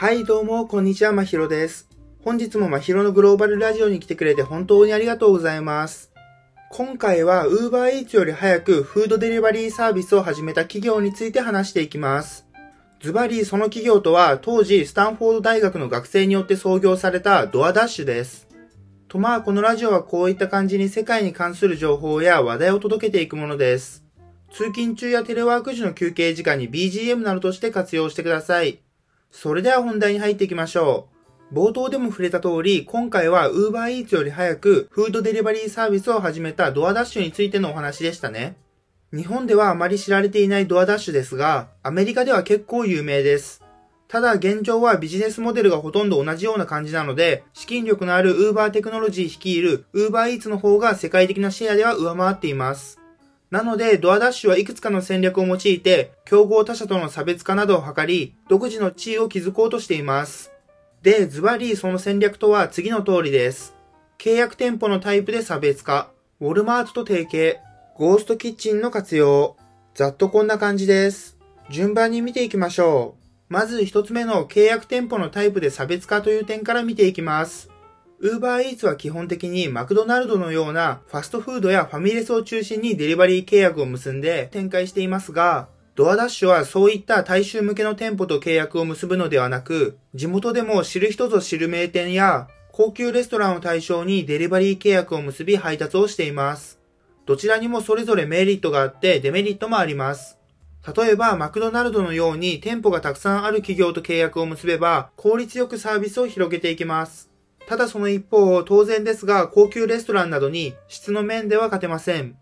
はい、どうも、こんにちは、まひろです。本日もまひろのグローバルラジオに来てくれて本当にありがとうございます。今回は Uber Eats より早くフードデリバリーサービスを始めた企業について話していきます。ズバリその企業とは当時スタンフォード大学の学生によって創業されたドアダッシュです。とまあこのラジオはこういった感じに世界に関する情報や話題を届けていくものです。通勤中やテレワーク時の休憩時間に BGM などとして活用してください。それでは本題に入っていきましょう。冒頭でも触れた通り、今回は Uber Eats より早くフードデリバリーサービスを始めたドアダッシュについてのお話でしたね。日本ではあまり知られていないドアダッシュですが、アメリカでは結構有名です。ただ現状はビジネスモデルがほとんど同じような感じなので、資金力のある Uber テクノロジー率いる Uber Eats の方が世界的なシェアでは上回っています。なので、ドアダッシュはいくつかの戦略を用いて、競合他社との差別化などを図り、独自の地位を築こうとしています。で、ズバリその戦略とは次の通りです。契約店舗のタイプで差別化、ウォルマートと提携、ゴーストキッチンの活用、ざっとこんな感じです。順番に見ていきましょう。まず一つ目の契約店舗のタイプで差別化という点から見ていきます。Uber Eats は基本的にマクドナルドのようなファストフードやファミレスを中心にデリバリー契約を結んで展開していますが、ドアダッシュはそういった大衆向けの店舗と契約を結ぶのではなく、地元でも知る人ぞ知る名店や高級レストランを対象にデリバリー契約を結び配達をしています。どちらにもそれぞれメリットがあってデメリットもあります。例えば、マクドナルドのように店舗がたくさんある企業と契約を結べば、効率よくサービスを広げていきます。ただその一方、当然ですが、高級レストランなどに質の面では勝てません。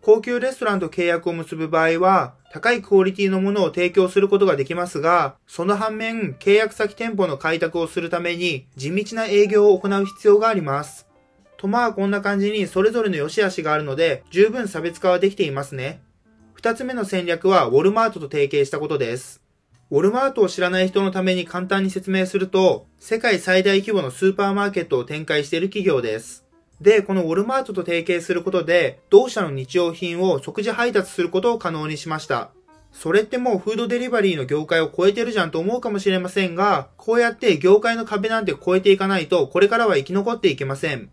高級レストランと契約を結ぶ場合は、高いクオリティのものを提供することができますが、その反面、契約先店舗の開拓をするために、地道な営業を行う必要があります。とまあこんな感じにそれぞれの良し悪しがあるので、十分差別化はできていますね。二つ目の戦略は、ウォルマートと提携したことです。ウォルマートを知らない人のために簡単に説明すると、世界最大規模のスーパーマーケットを展開している企業です。で、このウォルマートと提携することで、同社の日用品を即時配達することを可能にしました。それってもうフードデリバリーの業界を超えてるじゃんと思うかもしれませんが、こうやって業界の壁なんて超えていかないと、これからは生き残っていけません。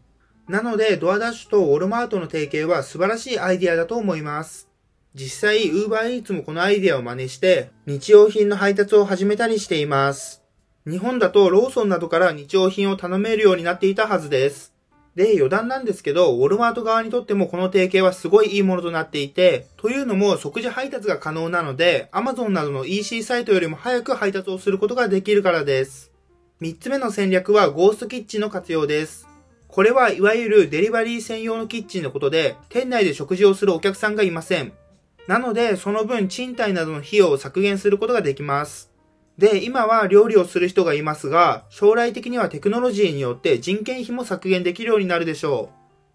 なので、ドアダッシュとウォルマートの提携は素晴らしいアイディアだと思います。実際、Uber Eats もこのアイデアを真似して、日用品の配達を始めたりしています。日本だとローソンなどから日用品を頼めるようになっていたはずです。で、余談なんですけど、ウォルマート側にとってもこの提携はすごいいいものとなっていて、というのも即時配達が可能なので、Amazon などの EC サイトよりも早く配達をすることができるからです。三つ目の戦略はゴーストキッチンの活用です。これはいわゆるデリバリー専用のキッチンのことで、店内で食事をするお客さんがいません。なので、その分賃貸などの費用を削減することができます。で、今は料理をする人がいますが、将来的にはテクノロジーによって人件費も削減できるようになるでしょ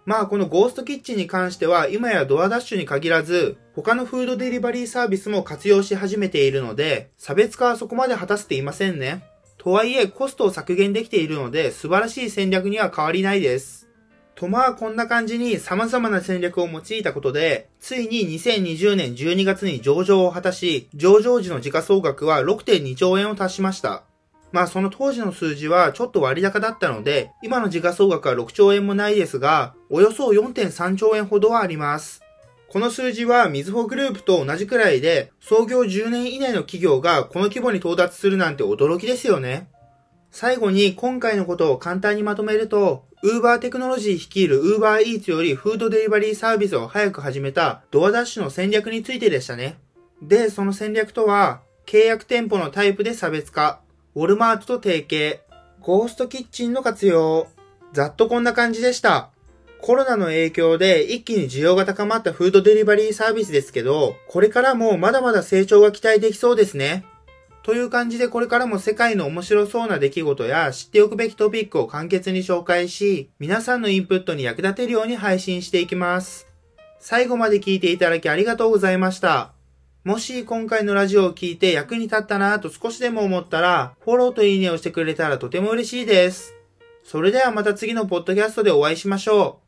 う。まあ、このゴーストキッチンに関しては、今やドアダッシュに限らず、他のフードデリバリーサービスも活用し始めているので、差別化はそこまで果たせていませんね。とはいえ、コストを削減できているので、素晴らしい戦略には変わりないです。とまあこんな感じに様々な戦略を用いたことで、ついに2020年12月に上場を果たし、上場時の時価総額は6.2兆円を達しました。まあその当時の数字はちょっと割高だったので、今の時価総額は6兆円もないですが、およそ4.3兆円ほどはあります。この数字はみずほグループと同じくらいで、創業10年以内の企業がこの規模に到達するなんて驚きですよね。最後に今回のことを簡単にまとめると、Uber テクノロジー率いる Uber Eats よりフードデリバリーサービスを早く始めたドアダッシュの戦略についてでしたね。で、その戦略とは、契約店舗のタイプで差別化、ウォルマートと提携、ゴーストキッチンの活用、ざっとこんな感じでした。コロナの影響で一気に需要が高まったフードデリバリーサービスですけど、これからもまだまだ成長が期待できそうですね。という感じでこれからも世界の面白そうな出来事や知っておくべきトピックを簡潔に紹介し、皆さんのインプットに役立てるように配信していきます。最後まで聞いていただきありがとうございました。もし今回のラジオを聞いて役に立ったなぁと少しでも思ったら、フォローといいねをしてくれたらとても嬉しいです。それではまた次のポッドキャストでお会いしましょう。